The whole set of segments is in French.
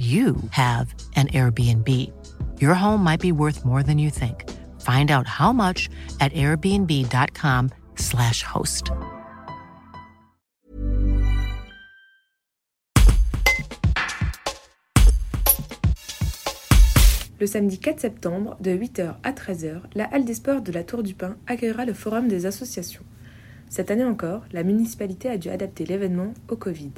you have an Airbnb. Your home might be worth more than you think. Find out how much at airbnb.com/slash host. Le samedi 4 septembre, de 8h à 13h, la Halle des Sports de la Tour du Pin accueillera le Forum des associations. Cette année encore, la municipalité a dû adapter l'événement au Covid.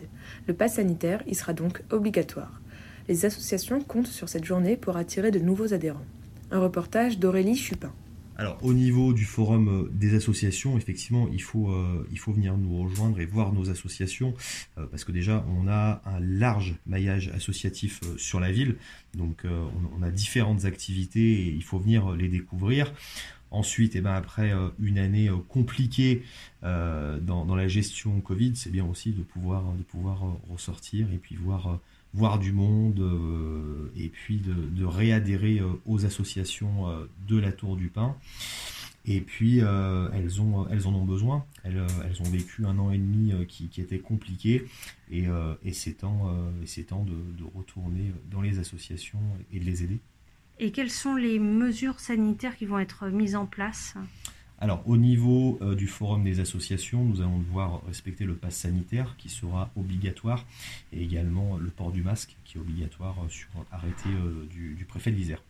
Le pass sanitaire y sera donc obligatoire. Les associations comptent sur cette journée pour attirer de nouveaux adhérents. Un reportage d'Aurélie Chupin. Alors au niveau du forum euh, des associations, effectivement, il faut, euh, il faut venir nous rejoindre et voir nos associations, euh, parce que déjà on a un large maillage associatif sur la ville, donc on, on, a différentes activités et il faut venir les découvrir. Ensuite, eh ben après une année compliquée dans, dans, la gestion Covid, c'est bien aussi de pouvoir, de pouvoir ressortir et puis voir voir du monde euh, et puis de, réadhérer euh, aux associations euh, de la Tour du Pin. Et puis elles, ont, elles en ont besoin. Elles, elles ont vécu un an et demi qui, qui, était compliqué et, et c'est temps, temps de, retourner dans les associations et de les aider. Et quelles sont les mesures sanitaires qui vont être mises en place alors, au niveau euh, du forum des associations, nous allons devoir respecter le pass sanitaire qui sera obligatoire et également le port du masque qui est obligatoire sur arrêté euh, du, du préfet de l'Isère.